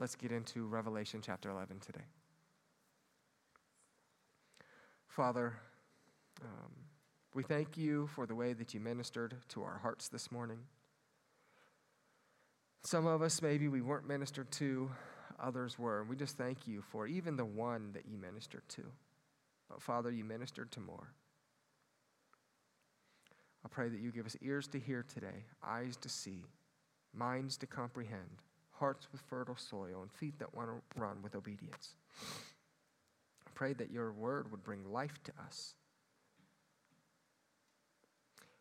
let's get into Revelation chapter 11 today. Father, um, we thank you for the way that you ministered to our hearts this morning. Some of us, maybe we weren't ministered to, others were. We just thank you for even the one that you ministered to. But Father, you ministered to more. I pray that you give us ears to hear today, eyes to see, minds to comprehend, hearts with fertile soil, and feet that want to run with obedience. I pray that your word would bring life to us.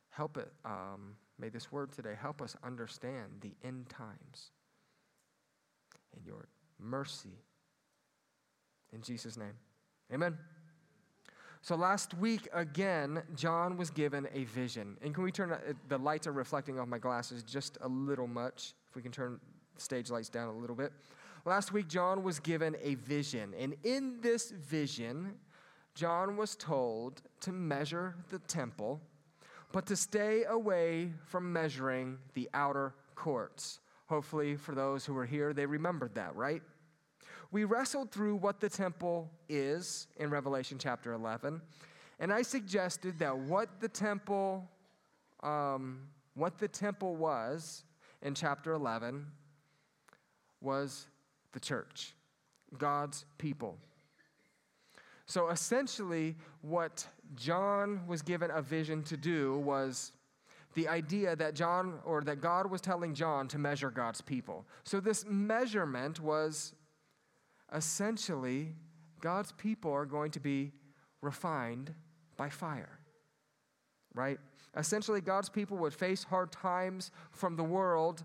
Help it, um, may this word today help us understand the end times and your mercy. In Jesus' name, amen. So last week, again, John was given a vision. And can we turn, uh, the lights are reflecting off my glasses just a little much. If we can turn stage lights down a little bit. Last week, John was given a vision. And in this vision, John was told to measure the temple, but to stay away from measuring the outer courts. Hopefully, for those who were here, they remembered that, right? We wrestled through what the temple is in Revelation chapter 11, and I suggested that what the temple, um, what the temple was in chapter 11 was the church, God's people. So essentially, what John was given a vision to do was the idea that John or that God was telling John to measure God's people. So this measurement was essentially, God's people are going to be refined by fire, right? Essentially, God's people would face hard times from the world,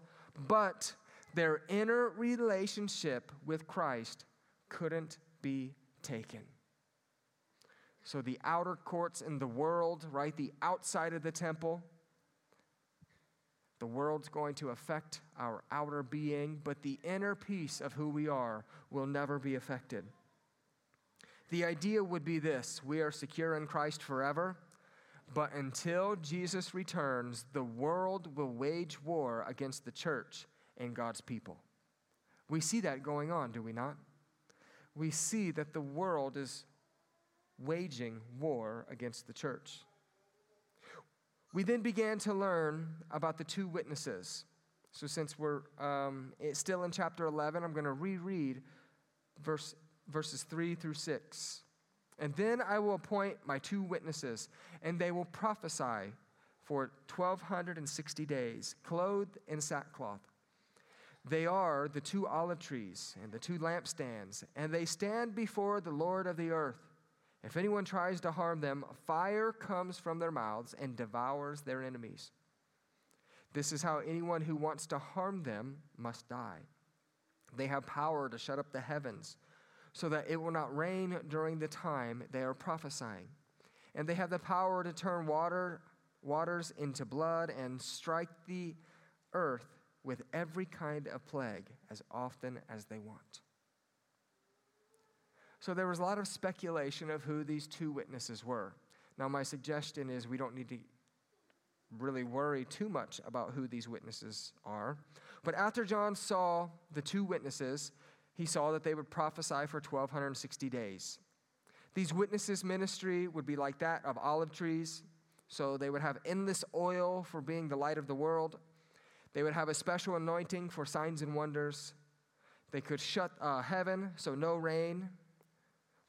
but their inner relationship with Christ couldn't be taken. So, the outer courts in the world, right, the outside of the temple, the world's going to affect our outer being, but the inner peace of who we are will never be affected. The idea would be this we are secure in Christ forever, but until Jesus returns, the world will wage war against the church and God's people. We see that going on, do we not? We see that the world is waging war against the church. We then began to learn about the two witnesses. So, since we're um, still in chapter 11, I'm going to reread verse, verses 3 through 6. And then I will appoint my two witnesses, and they will prophesy for 1,260 days, clothed in sackcloth. They are the two olive trees and the two lampstands, and they stand before the Lord of the earth. If anyone tries to harm them, fire comes from their mouths and devours their enemies. This is how anyone who wants to harm them must die. They have power to shut up the heavens so that it will not rain during the time they are prophesying. And they have the power to turn water, waters into blood and strike the earth with every kind of plague as often as they want. So there was a lot of speculation of who these two witnesses were. Now, my suggestion is we don't need to really worry too much about who these witnesses are. But after John saw the two witnesses, he saw that they would prophesy for 1260 days. These witnesses' ministry would be like that of olive trees. So they would have endless oil for being the light of the world. They would have a special anointing for signs and wonders. They could shut uh, heaven, so no rain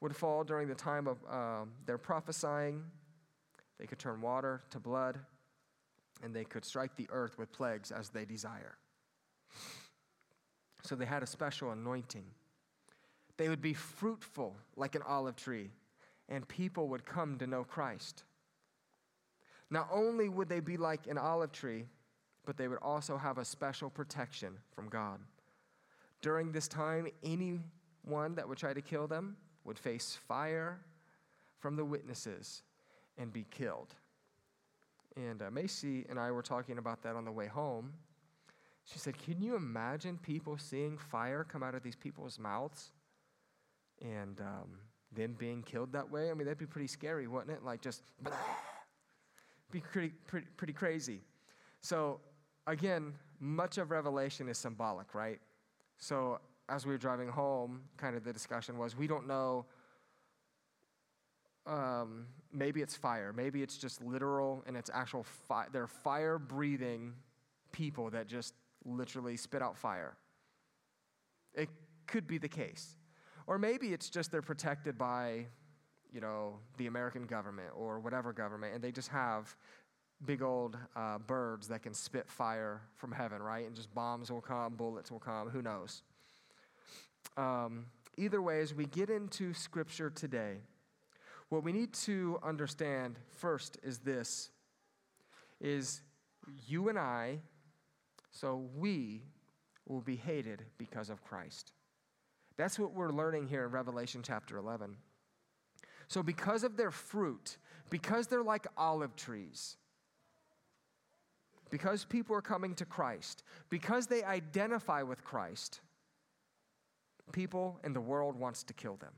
would fall during the time of um, their prophesying. They could turn water to blood, and they could strike the earth with plagues as they desire. So they had a special anointing. They would be fruitful like an olive tree, and people would come to know Christ. Not only would they be like an olive tree, but they would also have a special protection from God. During this time, anyone that would try to kill them would face fire from the witnesses and be killed. And uh, Macy and I were talking about that on the way home. She said, Can you imagine people seeing fire come out of these people's mouths and um, them being killed that way? I mean, that'd be pretty scary, wouldn't it? Like just blah, be pretty, pretty, pretty crazy. So, again, much of Revelation is symbolic, right? So, as we were driving home, kind of the discussion was we don't know. Um, maybe it's fire. Maybe it's just literal and it's actual fire. They're fire breathing people that just literally spit out fire. It could be the case. Or maybe it's just they're protected by, you know, the American government or whatever government, and they just have big old uh, birds that can spit fire from heaven, right? And just bombs will come, bullets will come, who knows? Um, either way, as we get into Scripture today, what we need to understand first is this is you and I, so we will be hated because of Christ. That's what we're learning here in Revelation chapter 11. So, because of their fruit, because they're like olive trees, because people are coming to Christ, because they identify with Christ, people in the world wants to kill them.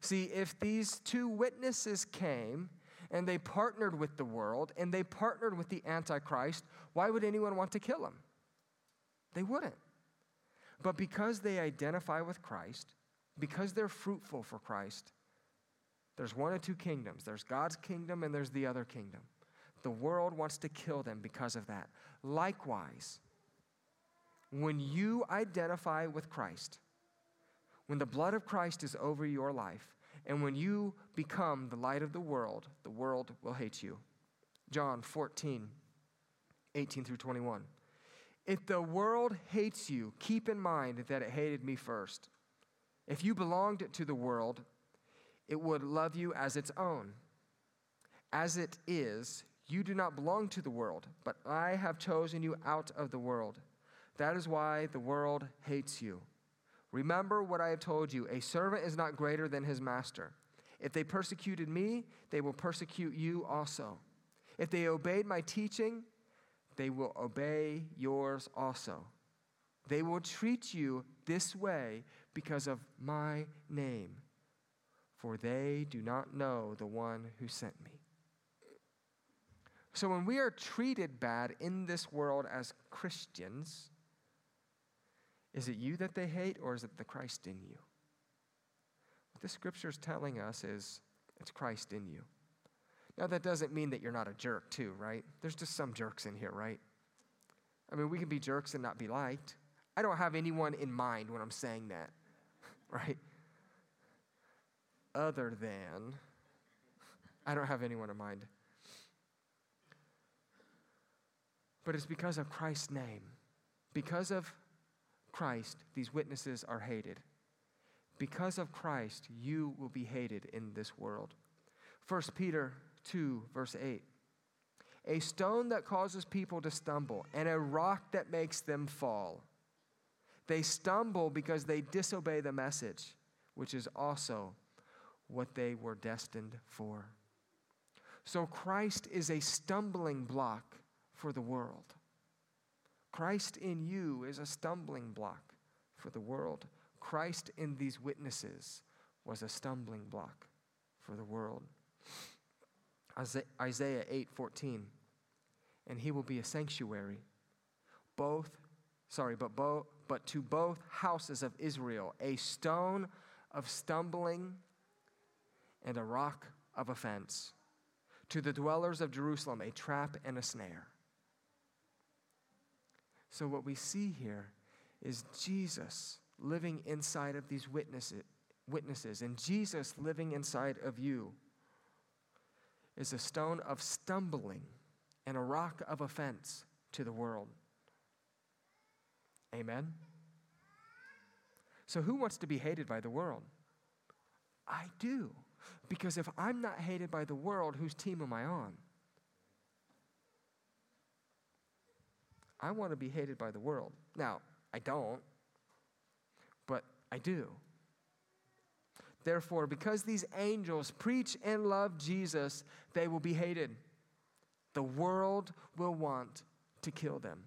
See, if these two witnesses came and they partnered with the world and they partnered with the Antichrist, why would anyone want to kill them? They wouldn't. But because they identify with Christ, because they're fruitful for Christ, there's one of two kingdoms there's God's kingdom and there's the other kingdom. The world wants to kill them because of that. Likewise, when you identify with Christ, when the blood of Christ is over your life, and when you become the light of the world, the world will hate you. John 14, 18 through 21. If the world hates you, keep in mind that it hated me first. If you belonged to the world, it would love you as its own. As it is, you do not belong to the world, but I have chosen you out of the world. That is why the world hates you. Remember what I have told you a servant is not greater than his master. If they persecuted me, they will persecute you also. If they obeyed my teaching, they will obey yours also. They will treat you this way because of my name, for they do not know the one who sent me. So when we are treated bad in this world as Christians, is it you that they hate or is it the Christ in you? What the scripture is telling us is it's Christ in you. Now, that doesn't mean that you're not a jerk, too, right? There's just some jerks in here, right? I mean, we can be jerks and not be liked. I don't have anyone in mind when I'm saying that, right? Other than, I don't have anyone in mind. But it's because of Christ's name. Because of Christ, these witnesses are hated. Because of Christ, you will be hated in this world. 1 Peter 2, verse 8. A stone that causes people to stumble, and a rock that makes them fall. They stumble because they disobey the message, which is also what they were destined for. So Christ is a stumbling block for the world. Christ in you is a stumbling block for the world. Christ in these witnesses was a stumbling block for the world. Isaiah 8:14 and he will be a sanctuary both sorry but but to both houses of Israel a stone of stumbling and a rock of offense to the dwellers of Jerusalem a trap and a snare so, what we see here is Jesus living inside of these witnesses, witnesses, and Jesus living inside of you is a stone of stumbling and a rock of offense to the world. Amen? So, who wants to be hated by the world? I do. Because if I'm not hated by the world, whose team am I on? I want to be hated by the world. Now, I don't, but I do. Therefore, because these angels preach and love Jesus, they will be hated. The world will want to kill them.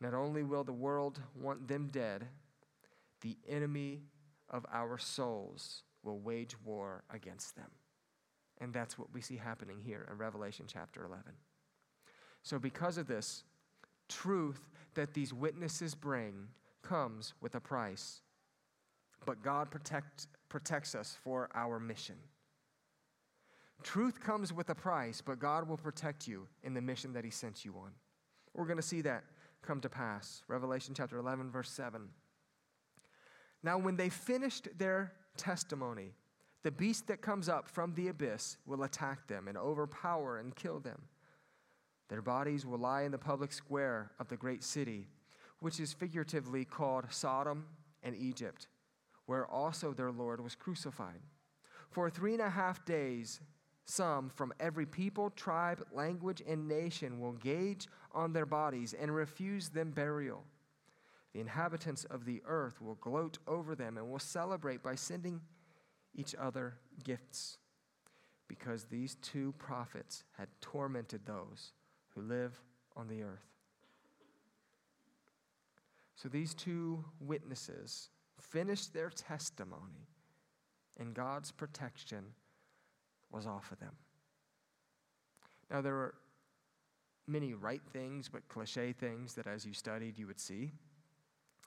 Not only will the world want them dead, the enemy of our souls will wage war against them. And that's what we see happening here in Revelation chapter 11. So, because of this truth that these witnesses bring, comes with a price, but God protect, protects us for our mission. Truth comes with a price, but God will protect you in the mission that He sent you on. We're going to see that come to pass. Revelation chapter 11, verse 7. Now, when they finished their testimony, the beast that comes up from the abyss will attack them and overpower and kill them. Their bodies will lie in the public square of the great city, which is figuratively called Sodom and Egypt, where also their Lord was crucified. For three and a half days, some from every people, tribe, language, and nation will gauge on their bodies and refuse them burial. The inhabitants of the earth will gloat over them and will celebrate by sending each other gifts, because these two prophets had tormented those who live on the earth. So these two witnesses finished their testimony, and God's protection was off of them. Now, there were many right things, but cliche things that as you studied, you would see,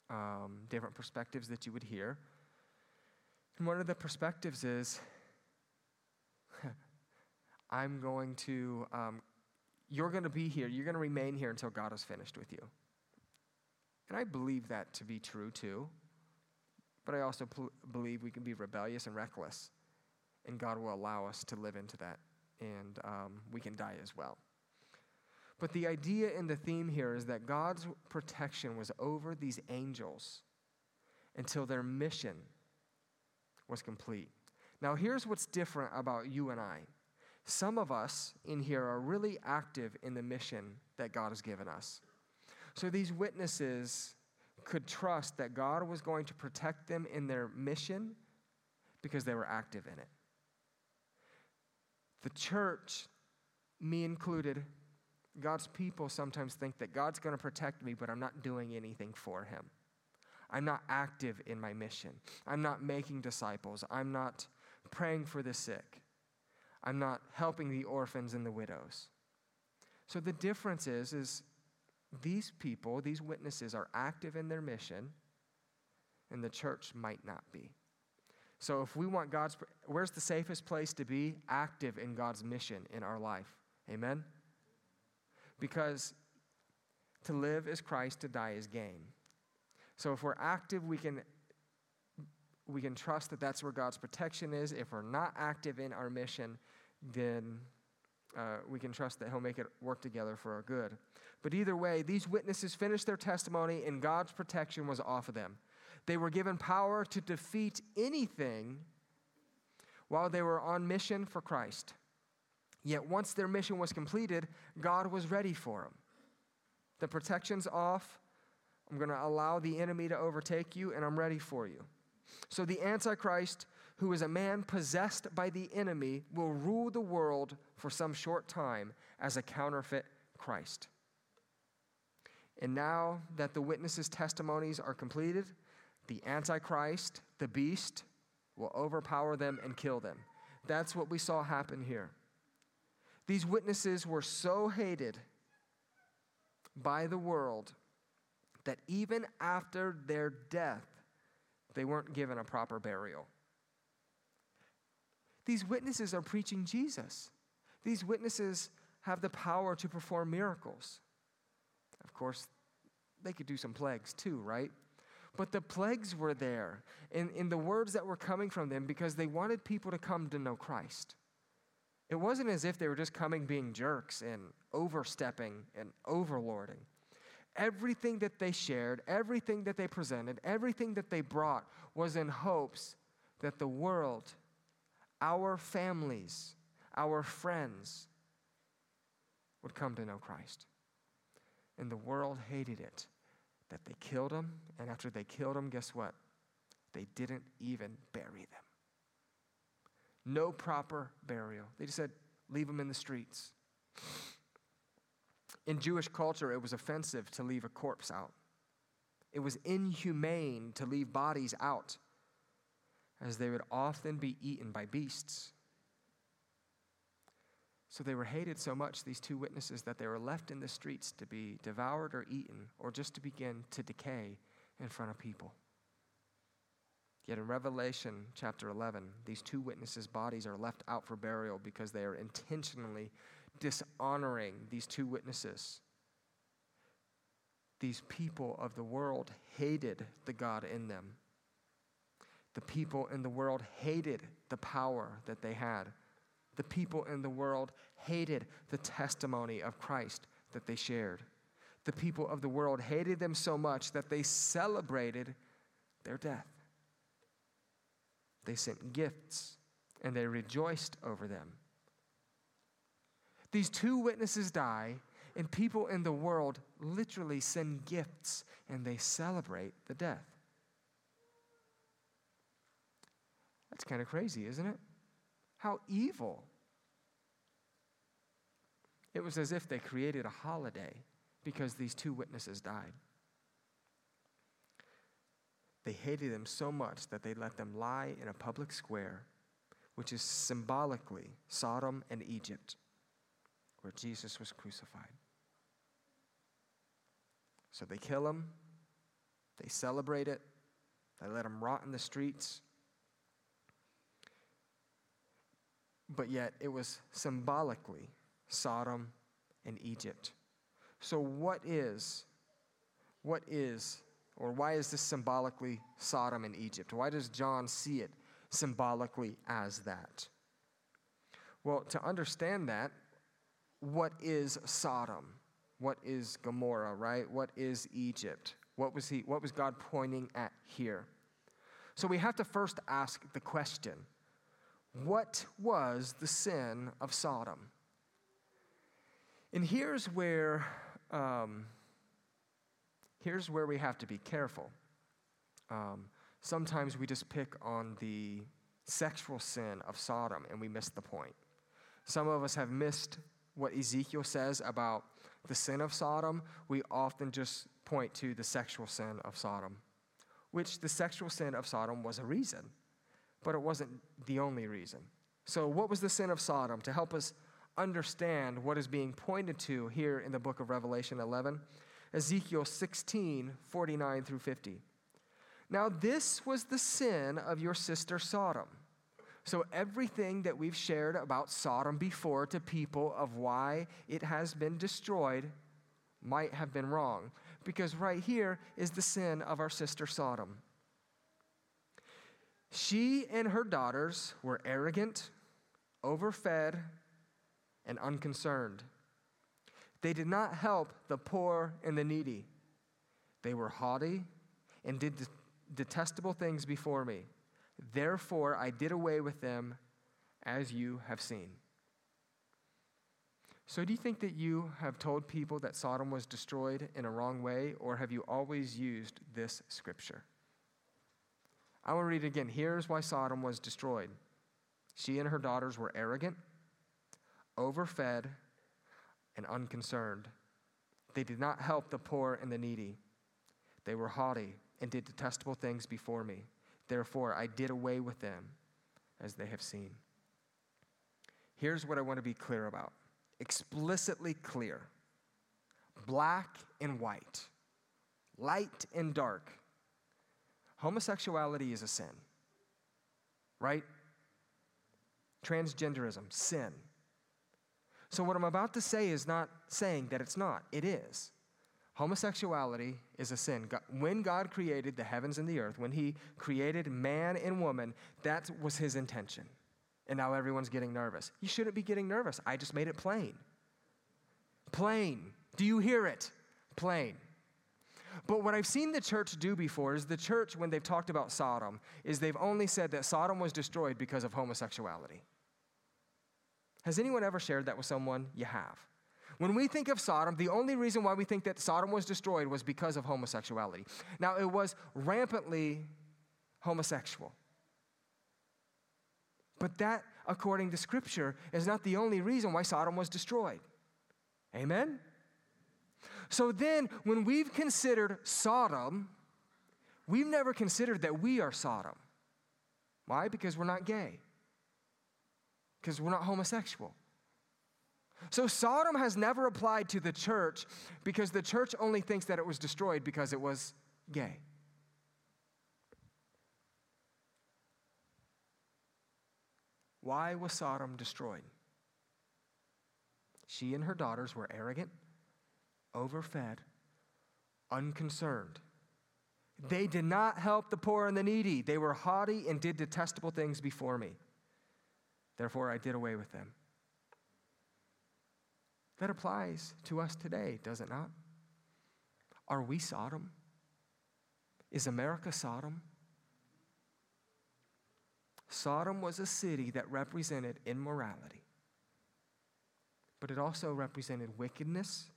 um, different perspectives that you would hear. And one of the perspectives is I'm going to, um, you're going to be here, you're going to remain here until God is finished with you. And I believe that to be true too. But I also pl- believe we can be rebellious and reckless and God will allow us to live into that, and um, we can die as well. But the idea and the theme here is that God's protection was over these angels until their mission was complete. Now, here's what's different about you and I. Some of us in here are really active in the mission that God has given us. So these witnesses could trust that God was going to protect them in their mission because they were active in it. The church, me included, God's people sometimes think that God's going to protect me, but I'm not doing anything for him. I'm not active in my mission. I'm not making disciples. I'm not praying for the sick. I'm not helping the orphans and the widows. So the difference is is these people, these witnesses are active in their mission and the church might not be. So if we want God's, where's the safest place to be? Active in God's mission in our life. Amen? Because to live is Christ, to die is gain. So if we're active, we can we can trust that that's where God's protection is. If we're not active in our mission, then uh, we can trust that He'll make it work together for our good. But either way, these witnesses finished their testimony, and God's protection was off of them. They were given power to defeat anything while they were on mission for Christ. Yet once their mission was completed, God was ready for them. The protection's off. I'm going to allow the enemy to overtake you, and I'm ready for you. So the Antichrist, who is a man possessed by the enemy, will rule the world for some short time as a counterfeit Christ. And now that the witnesses' testimonies are completed, the Antichrist, the beast, will overpower them and kill them. That's what we saw happen here. These witnesses were so hated by the world that even after their death, they weren't given a proper burial. These witnesses are preaching Jesus. These witnesses have the power to perform miracles. Of course, they could do some plagues too, right? But the plagues were there in, in the words that were coming from them because they wanted people to come to know Christ. It wasn't as if they were just coming being jerks and overstepping and overlording. Everything that they shared, everything that they presented, everything that they brought was in hopes that the world, our families, our friends, would come to know Christ. And the world hated it that they killed him, and after they killed him, guess what? They didn't even bury them. No proper burial. They just said, leave them in the streets. In Jewish culture, it was offensive to leave a corpse out. It was inhumane to leave bodies out, as they would often be eaten by beasts. So they were hated so much, these two witnesses, that they were left in the streets to be devoured or eaten, or just to begin to decay in front of people. Yet in Revelation chapter 11, these two witnesses' bodies are left out for burial because they are intentionally dishonoring these two witnesses. These people of the world hated the God in them. The people in the world hated the power that they had. The people in the world hated the testimony of Christ that they shared. The people of the world hated them so much that they celebrated their death. They sent gifts and they rejoiced over them. These two witnesses die, and people in the world literally send gifts and they celebrate the death. That's kind of crazy, isn't it? How evil. It was as if they created a holiday because these two witnesses died. They hated them so much that they let them lie in a public square, which is symbolically Sodom and Egypt, where Jesus was crucified. So they kill him, they celebrate it, they let him rot in the streets. but yet it was symbolically Sodom and Egypt. So, what is, what is, or why is this symbolically Sodom and Egypt? Why does John see it symbolically as that? Well, to understand that, what is Sodom? What is Gomorrah, right? What is Egypt? What was, he, what was God pointing at here? So we have to first ask the question what was the sin of Sodom? And here's where, um, here's where we have to be careful. Um, sometimes we just pick on the sexual sin of Sodom and we miss the point. Some of us have missed what Ezekiel says about the sin of Sodom. We often just point to the sexual sin of Sodom, which the sexual sin of Sodom was a reason but it wasn't the only reason. So, what was the sin of Sodom? To help us understand what is being pointed to here in the book of Revelation 11, Ezekiel 16, 49 through 50. Now, this was the sin of your sister Sodom. So, everything that we've shared about Sodom before to people of why it has been destroyed might have been wrong. Because right here is the sin of our sister Sodom. She and her daughters were arrogant, overfed, and unconcerned. They did not help the poor and the needy. They were haughty and did detestable things before me. Therefore, I did away with them as you have seen. So, do you think that you have told people that Sodom was destroyed in a wrong way, or have you always used this scripture? I will read it again. Here's why Sodom was destroyed. She and her daughters were arrogant, overfed, and unconcerned. They did not help the poor and the needy. They were haughty and did detestable things before me. Therefore, I did away with them as they have seen. Here's what I want to be clear about explicitly clear black and white, light and dark Homosexuality is a sin, right? Transgenderism, sin. So, what I'm about to say is not saying that it's not, it is. Homosexuality is a sin. When God created the heavens and the earth, when He created man and woman, that was His intention. And now everyone's getting nervous. You shouldn't be getting nervous. I just made it plain. Plain. Do you hear it? Plain. But what I've seen the church do before is the church, when they've talked about Sodom, is they've only said that Sodom was destroyed because of homosexuality. Has anyone ever shared that with someone? You have. When we think of Sodom, the only reason why we think that Sodom was destroyed was because of homosexuality. Now, it was rampantly homosexual. But that, according to Scripture, is not the only reason why Sodom was destroyed. Amen? So then, when we've considered Sodom, we've never considered that we are Sodom. Why? Because we're not gay, because we're not homosexual. So Sodom has never applied to the church because the church only thinks that it was destroyed because it was gay. Why was Sodom destroyed? She and her daughters were arrogant, overfed, unconcerned. They did not help the poor and the needy. They were haughty and did detestable things before me. Therefore, I did away with them. That applies to us today, does it not? Are we Sodom? Is America Sodom? Sodom was a city that represented immorality, but it also represented wickedness,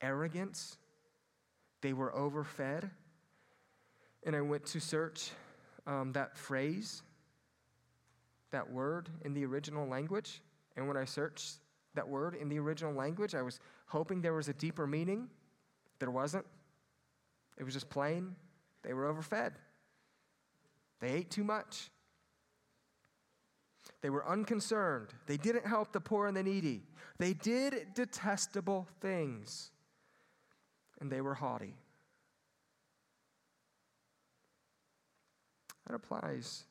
arrogance. They were overfed. And I went to search um, that phrase, that word in the original language. And when I searched that word in the original language, I was hoping there was a deeper meaning. There wasn't. It was just plain. They were overfed. They ate too much. They were unconcerned. They didn't help the poor and the needy. They did detestable things. And they were haughty. That applies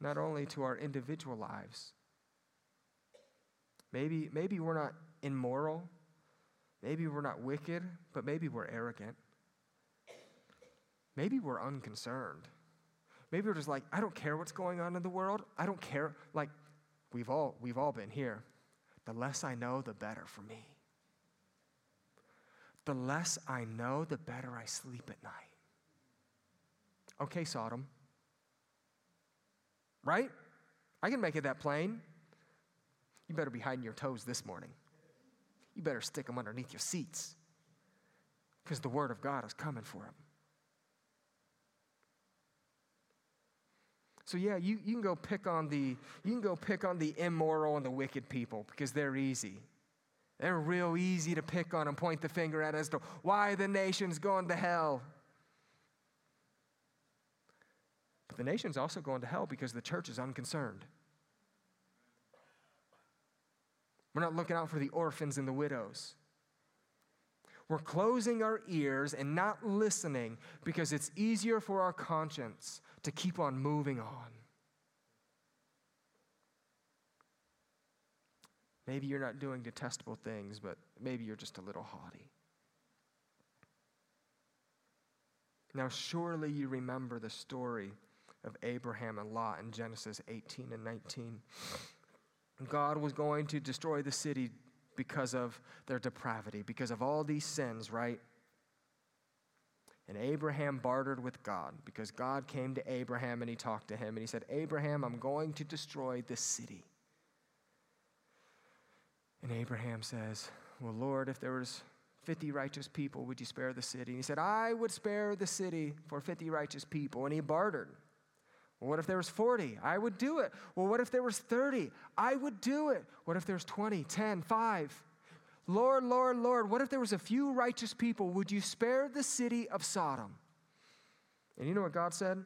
not only to our individual lives. Maybe, maybe we're not immoral. Maybe we're not wicked, but maybe we're arrogant. Maybe we're unconcerned. Maybe we're just like, I don't care what's going on in the world. I don't care. Like, we've all, we've all been here. The less I know, the better for me. The less I know, the better I sleep at night. Okay, Sodom. Right? I can make it that plain. You better be hiding your toes this morning. You better stick them underneath your seats because the word of God is coming for them. So yeah, you, you can go pick on the you can go pick on the immoral and the wicked people because they're easy. They're real easy to pick on and point the finger at as to why the nation's going to hell. But the nation's also going to hell because the church is unconcerned. We're not looking out for the orphans and the widows. We're closing our ears and not listening because it's easier for our conscience to keep on moving on. Maybe you're not doing detestable things, but maybe you're just a little haughty. Now, surely you remember the story of Abraham and Lot in Genesis 18 and 19. God was going to destroy the city because of their depravity, because of all these sins, right? And Abraham bartered with God because God came to Abraham and he talked to him and he said, Abraham, I'm going to destroy this city. And Abraham says, Well, Lord, if there was 50 righteous people, would you spare the city? And he said, I would spare the city for 50 righteous people. And he bartered. What if there was 40? I would do it. Well, what if there was 30? I would do it. What if there's 20, 10, 5? Lord, Lord, Lord, what if there was a few righteous people? Would you spare the city of Sodom? And you know what God said?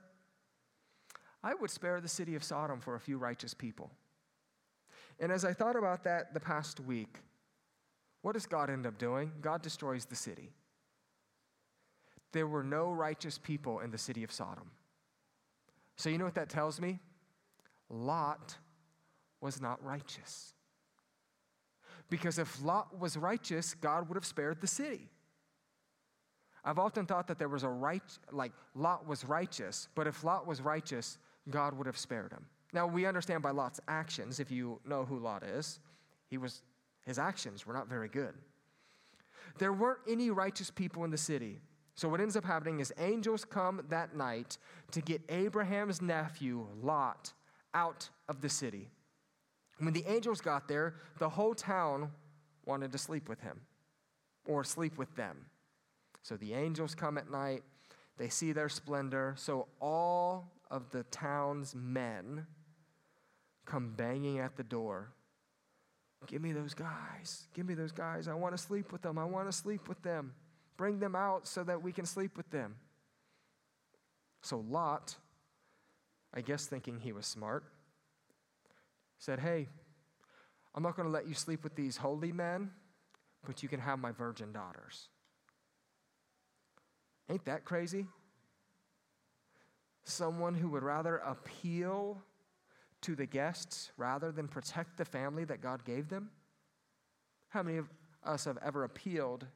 I would spare the city of Sodom for a few righteous people. And as I thought about that the past week, what does God end up doing? God destroys the city. There were no righteous people in the city of Sodom. So, you know what that tells me? Lot was not righteous. Because if Lot was righteous, God would have spared the city. I've often thought that there was a right, like Lot was righteous, but if Lot was righteous, God would have spared him. Now, we understand by Lot's actions, if you know who Lot is, he was, his actions were not very good. There weren't any righteous people in the city. So, what ends up happening is angels come that night to get Abraham's nephew, Lot, out of the city. When the angels got there, the whole town wanted to sleep with him or sleep with them. So, the angels come at night, they see their splendor. So, all of the town's men come banging at the door. Give me those guys. Give me those guys. I want to sleep with them. I want to sleep with them. Bring them out so that we can sleep with them. So Lot, I guess thinking he was smart, said, Hey, I'm not going to let you sleep with these holy men, but you can have my virgin daughters. Ain't that crazy? Someone who would rather appeal to the guests rather than protect the family that God gave them? How many of us have ever appealed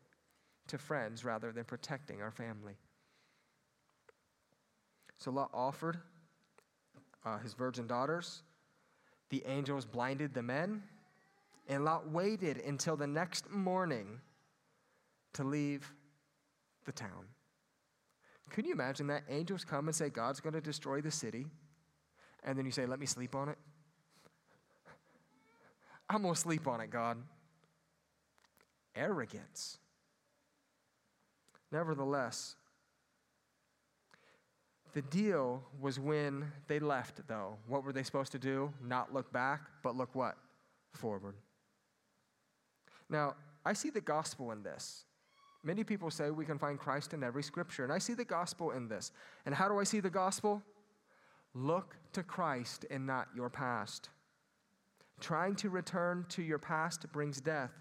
to friends rather than protecting our family? So Lot offered uh, his virgin daughters. The angels blinded the men, and Lot waited until the next morning to leave the town. Can you imagine that? Angels come and say, God's going to destroy the city, and then you say, Let me sleep on it? I'm going to sleep on it, God. Arrogance. Nevertheless, the deal was when they left, though. What were they supposed to do? Not look back, but look what? Forward. Now, I see the gospel in this. Many people say we can find Christ in every scripture, and I see the gospel in this. And how do I see the gospel? Look to Christ and not your past. Trying to return to your past brings death,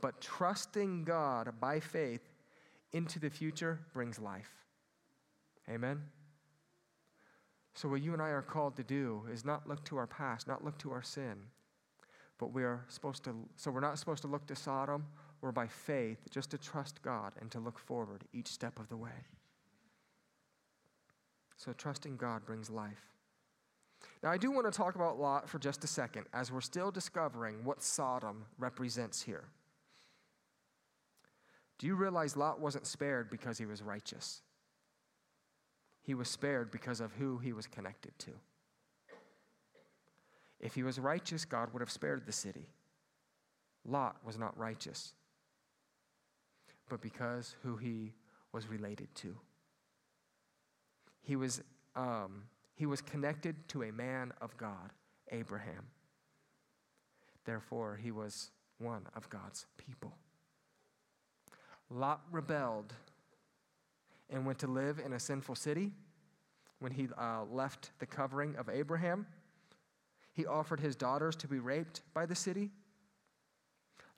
but trusting God by faith into the future brings life. Amen? So, what you and I are called to do is not look to our past, not look to our sin, but we are supposed to, so we're not supposed to look to Sodom or by faith, just to trust God and to look forward each step of the way. So, trusting God brings life. Now, I do want to talk about Lot for just a second as we're still discovering what Sodom represents here. Do you realize Lot wasn't spared because he was righteous? he was spared because of who he was connected to. If he was righteous, God would have spared the city. Lot was not righteous, but because who he was related to. He was, um, he was connected to a man of God, Abraham. Therefore, he was one of God's people. Lot rebelled and went to live in a sinful city when he uh, left the covering of Abraham. He offered his daughters to be raped by the city.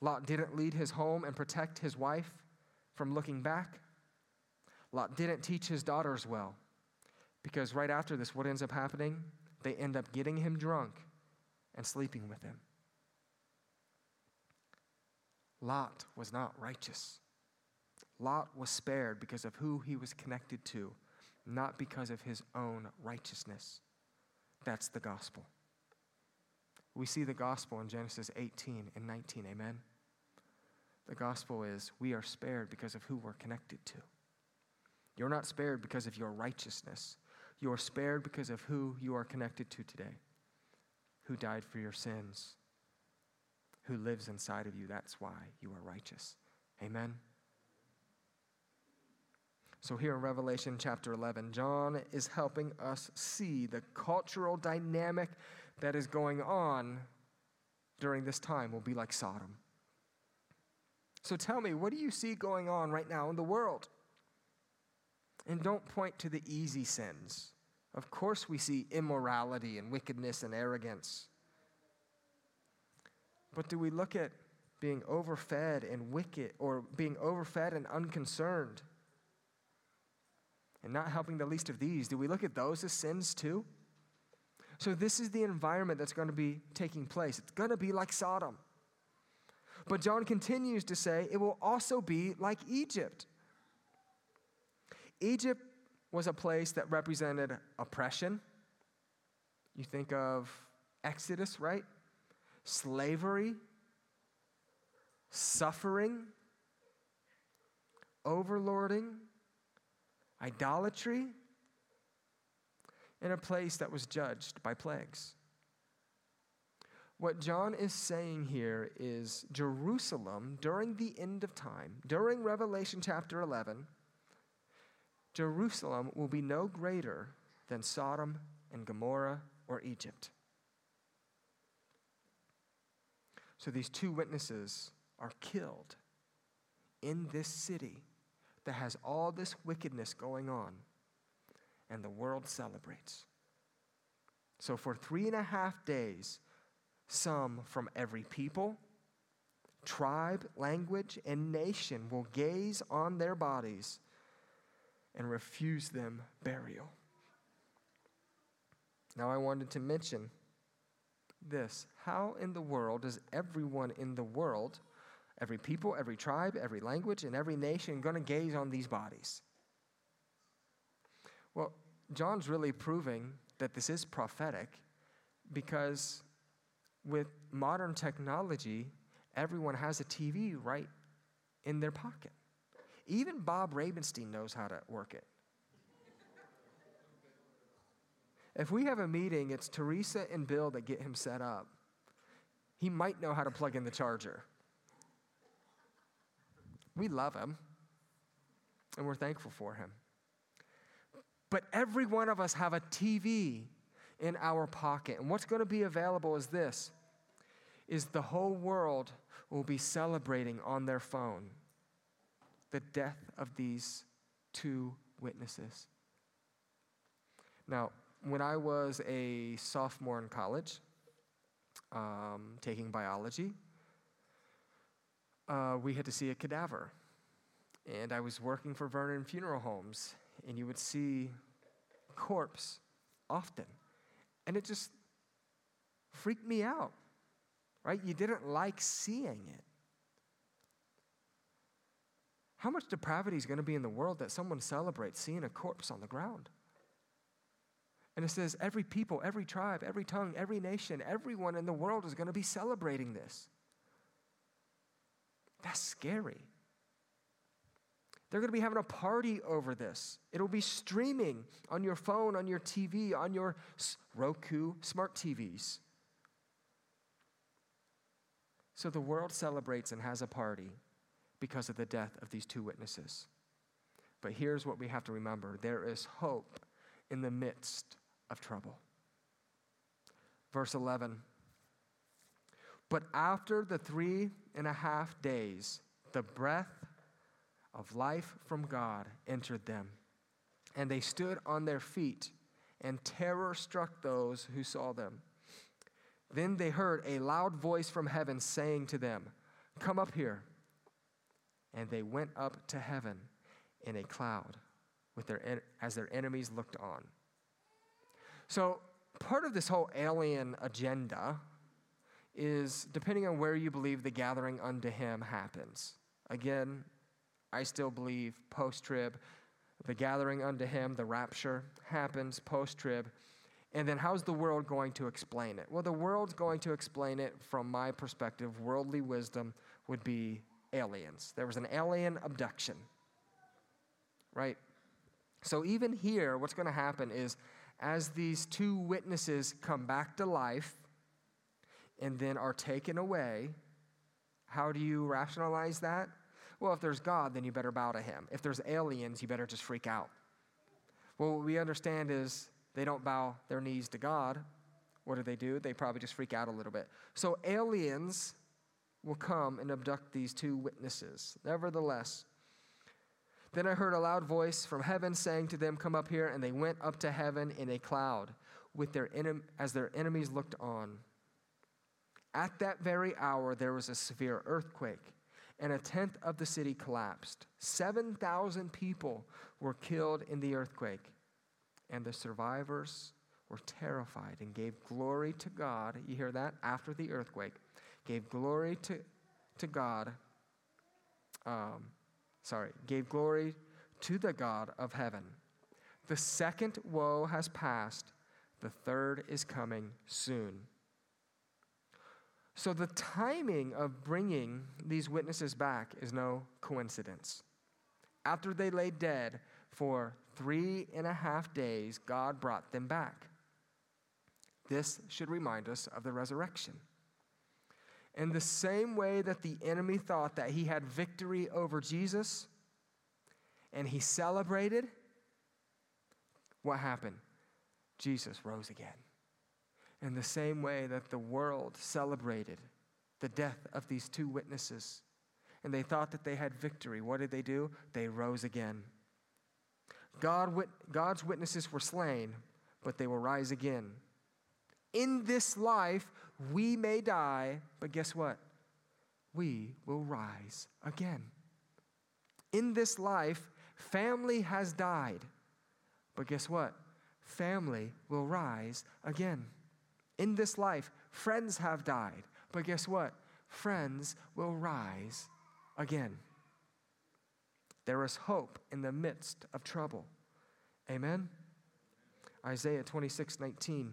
Lot didn't lead his home and protect his wife from looking back. Lot didn't teach his daughters well because right after this, what ends up happening? They end up getting him drunk and sleeping with him. Lot was not righteous. Lot was spared because of who he was connected to, not because of his own righteousness. That's the gospel. We see the gospel in Genesis 18 and 19. Amen. The gospel is we are spared because of who we're connected to. You're not spared because of your righteousness. You are spared because of who you are connected to today, who died for your sins, who lives inside of you. That's why you are righteous. Amen. So, here in Revelation chapter 11, John is helping us see the cultural dynamic that is going on during this time will be like Sodom. So, tell me, what do you see going on right now in the world? And don't point to the easy sins. Of course, we see immorality and wickedness and arrogance. But do we look at being overfed and wicked or being overfed and unconcerned? And not helping the least of these, do we look at those as sins too? So, this is the environment that's going to be taking place. It's going to be like Sodom. But John continues to say it will also be like Egypt. Egypt was a place that represented oppression. You think of Exodus, right? Slavery, suffering, overlording, idolatry, in a place that was judged by plagues. What John is saying here is Jerusalem during the end of time, during Revelation chapter 11, Jerusalem will be no greater than Sodom and Gomorrah or Egypt. So these two witnesses are killed in this city that has all this wickedness going on, and the world celebrates. So, for three and a half days, some from every people, tribe, language, and nation will gaze on their bodies and refuse them burial. Now, I wanted to mention this How in the world does everyone in the world, every people, every tribe, every language, and every nation, going to gaze on these bodies? Well, John's really proving that this is prophetic because with modern technology, everyone has a TV right in their pocket. Even Bob Ravenstein knows how to work it. If we have a meeting, it's Teresa and Bill that get him set up. He might know how to plug in the charger. We love him, and we're thankful for him. But every one of us have a TV in our pocket. And what's going to be available is this is the whole world will be celebrating on their phone the death of these two witnesses. Now, when I was a sophomore in college, um, taking biology, uh, we had to see a cadaver. And I was working for Vernon Funeral Homes, and you would see corpse often. And it just freaked me out, right? You didn't like seeing it. How much depravity is going to be in the world that someone celebrates seeing a corpse on the ground? And it says every people, every tribe, every tongue, every nation, everyone in the world is going to be celebrating this. That's scary. They're going to be having a party over this. It'll be streaming on your phone, on your TV, on your Roku smart TVs. So the world celebrates and has a party because of the death of these two witnesses. But here's what we have to remember there is hope in the midst of trouble. Verse 11. But after the three and a half days, the breath of life from God entered them, and they stood on their feet, and terror struck those who saw them. Then they heard a loud voice from heaven saying to them, Come up here. And they went up to heaven in a cloud with their, as their enemies looked on. So, part of this whole alien agenda is depending on where you believe the gathering unto him happens. Again, I still believe post trib, the gathering unto him, the rapture happens post trib. And then how's the world going to explain it? Well, the world's going to explain it from my perspective. Worldly wisdom would be aliens. There was an alien abduction, right? So even here, what's going to happen is as these two witnesses come back to life and then are taken away, how do you rationalize that? Well, if there's God, then you better bow to him. If there's aliens, you better just freak out. Well, what we understand is they don't bow their knees to God. What do they do? They probably just freak out a little bit. So aliens will come and abduct these two witnesses. Nevertheless, then I heard a loud voice from heaven saying to them, Come up here. And they went up to heaven in a cloud with their enem- as their enemies looked on. At that very hour, there was a severe earthquake and a tenth of the city collapsed. 7,000 people were killed in the earthquake, and the survivors were terrified and gave glory to God. You hear that? After the earthquake, gave glory to, to God. Um, sorry, gave glory to the God of heaven. The second woe has passed, the third is coming soon. So the timing of bringing these witnesses back is no coincidence. After they lay dead for three and a half days, God brought them back. This should remind us of the resurrection. In the same way that the enemy thought that he had victory over Jesus and he celebrated, what happened? Jesus rose again in the same way that the world celebrated the death of these two witnesses. And they thought that they had victory. What did they do? They rose again. God, God's witnesses were slain, but they will rise again. In this life, we may die, but guess what? We will rise again. In this life, family has died, but guess what? Family will rise again. In this life, Friends have died. But guess what? Friends will rise again. There is hope in the midst of trouble. Amen? Isaiah 26 19.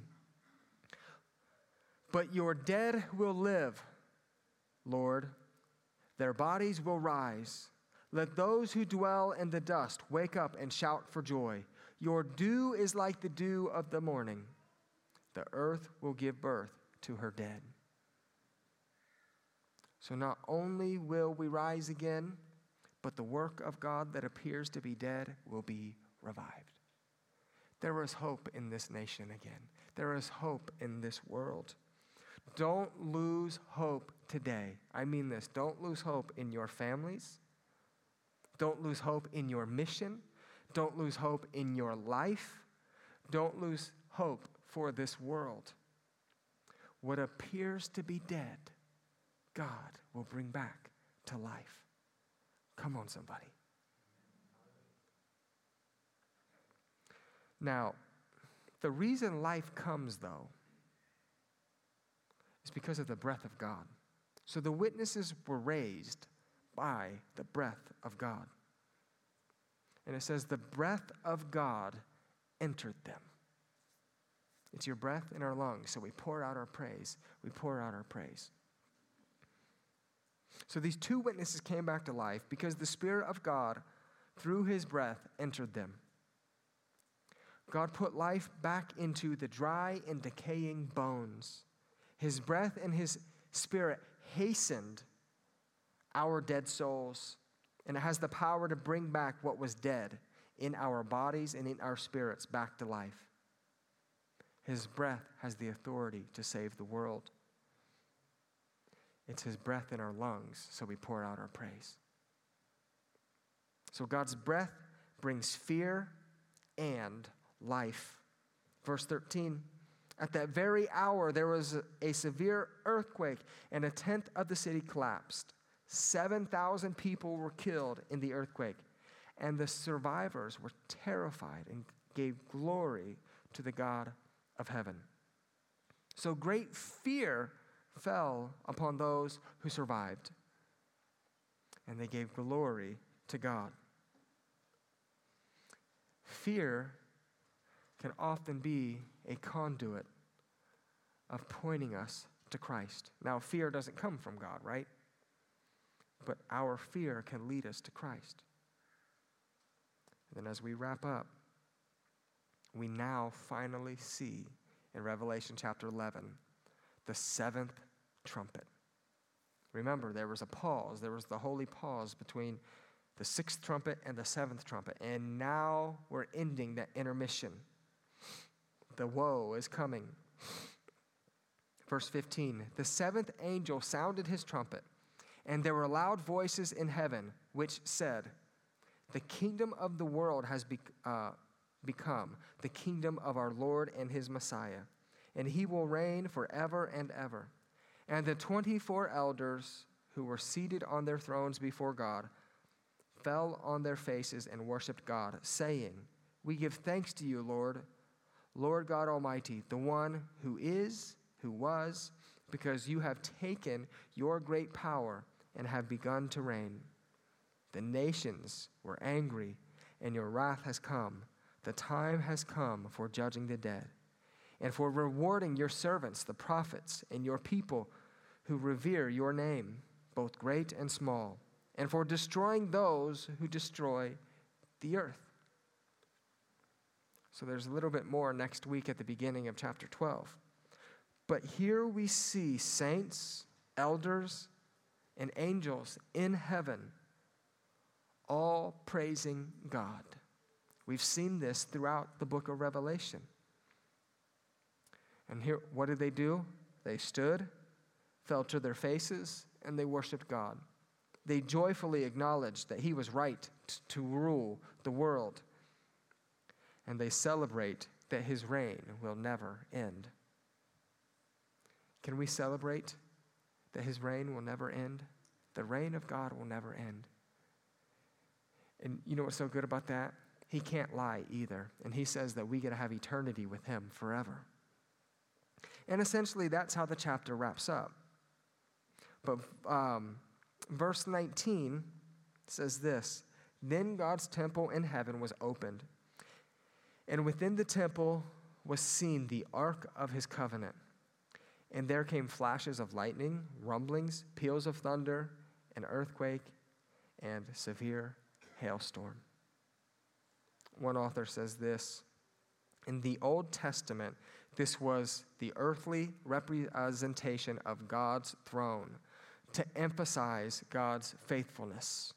But your dead will live, Lord. Their bodies will rise. Let those who dwell in the dust wake up and shout for joy. Your dew is like the dew of the morning. The earth will give birth to her dead. So not only will we rise again, but the work of God that appears to be dead will be revived. There is hope in this nation again. There is hope in this world. Don't lose hope today. I mean this. Don't lose hope in your families. Don't lose hope in your mission. Don't lose hope in your life. Don't lose hope for this world. What appears to be dead, God will bring back to life. Come on, somebody. Now, the reason life comes, though, is because of the breath of God. So the witnesses were raised by the breath of God. And it says, the breath of God entered them. It's your breath in our lungs, so we pour out our praise. We pour out our praise. So these two witnesses came back to life because the Spirit of God, through his breath, entered them. God put life back into the dry and decaying bones. His breath and his spirit hastened our dead souls, and it has the power to bring back what was dead in our bodies and in our spirits back to life. His breath has the authority to save the world. It's His breath in our lungs, so we pour out our praise. So God's breath brings fear and life. Verse 13 At that very hour, there was a severe earthquake, and a tenth of the city collapsed. 7,000 people were killed in the earthquake, and the survivors were terrified and gave glory to the God of heaven. So great fear fell upon those who survived, and they gave glory to God. Fear can often be a conduit of pointing us to Christ. Now, fear doesn't come from God, right? But our fear can lead us to Christ. And then as we wrap up, we now finally see in Revelation chapter 11 the seventh trumpet. Remember, there was a pause, there was the holy pause between the sixth trumpet and the seventh trumpet. And now we're ending that intermission. The woe is coming. Verse 15 The seventh angel sounded his trumpet, and there were loud voices in heaven which said, The kingdom of the world has be, uh, become the kingdom of our Lord and his Messiah, and he will reign forever and ever. And the 24 elders who were seated on their thrones before God fell on their faces and worshiped God, saying, We give thanks to you, Lord, Lord God Almighty, the one who is, who was, because you have taken your great power and have begun to reign. The nations were angry, and your wrath has come. The time has come for judging the dead and for rewarding your servants, the prophets, and your people who revere your name, both great and small, and for destroying those who destroy the earth. So there's a little bit more next week at the beginning of chapter 12. But here we see saints, elders, and angels in heaven all praising God. We've seen this throughout the book of Revelation. And here, what did they do? They stood, fell to their faces, and they worshiped God. They joyfully acknowledged that He was right to rule the world. And they celebrate that His reign will never end. Can we celebrate that His reign will never end? The reign of God will never end. And you know what's so good about that? He can't lie either. And He says that we get to have eternity with Him forever. And essentially, that's how the chapter wraps up. But um, verse 19 says this Then God's temple in heaven was opened, and within the temple was seen the ark of his covenant. And there came flashes of lightning, rumblings, peals of thunder, an earthquake, and severe hailstorm. One author says this In the Old Testament, this was the earthly representation of God's throne to emphasize God's faithfulness.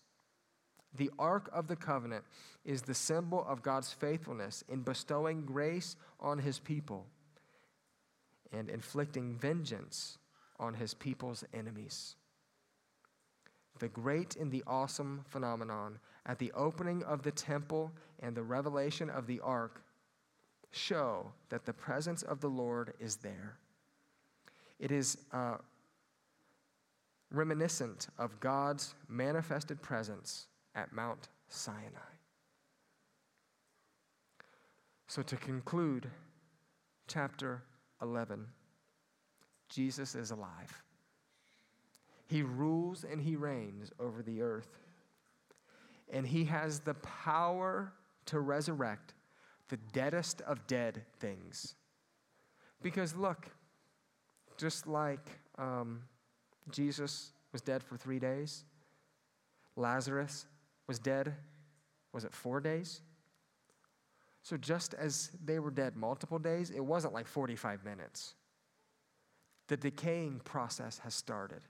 The Ark of the Covenant is the symbol of God's faithfulness in bestowing grace on his people and inflicting vengeance on his people's enemies. The great and the awesome phenomenon at the opening of the temple and the revelation of the ark show that the presence of the Lord is there. It is uh, reminiscent of God's manifested presence at Mount Sinai. So, to conclude, chapter 11 Jesus is alive. He rules and he reigns over the earth. And he has the power to resurrect the deadest of dead things. Because look, just like um, Jesus was dead for three days, Lazarus was dead, was it four days? So just as they were dead multiple days, it wasn't like 45 minutes. The decaying process has started.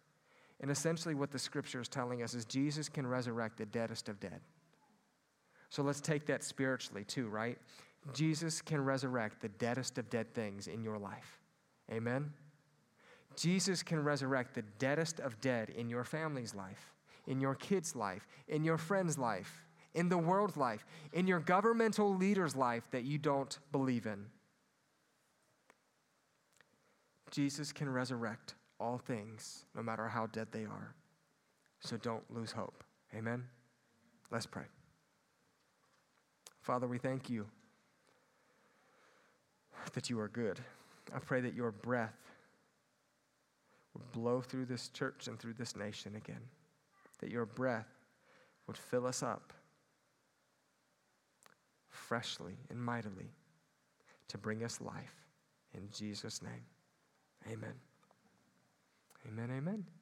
And essentially, what the scripture is telling us is Jesus can resurrect the deadest of dead. So let's take that spiritually too, right? Jesus can resurrect the deadest of dead things in your life. Amen? Jesus can resurrect the deadest of dead in your family's life, in your kid's life, in your friend's life, in the world's life, in your governmental leader's life that you don't believe in. Jesus can resurrect all things, no matter how dead they are. So don't lose hope. Amen? Let's pray. Father, we thank you that you are good. I pray that your breath would blow through this church and through this nation again, that your breath would fill us up freshly and mightily to bring us life. In Jesus' name, amen. Amen, amen.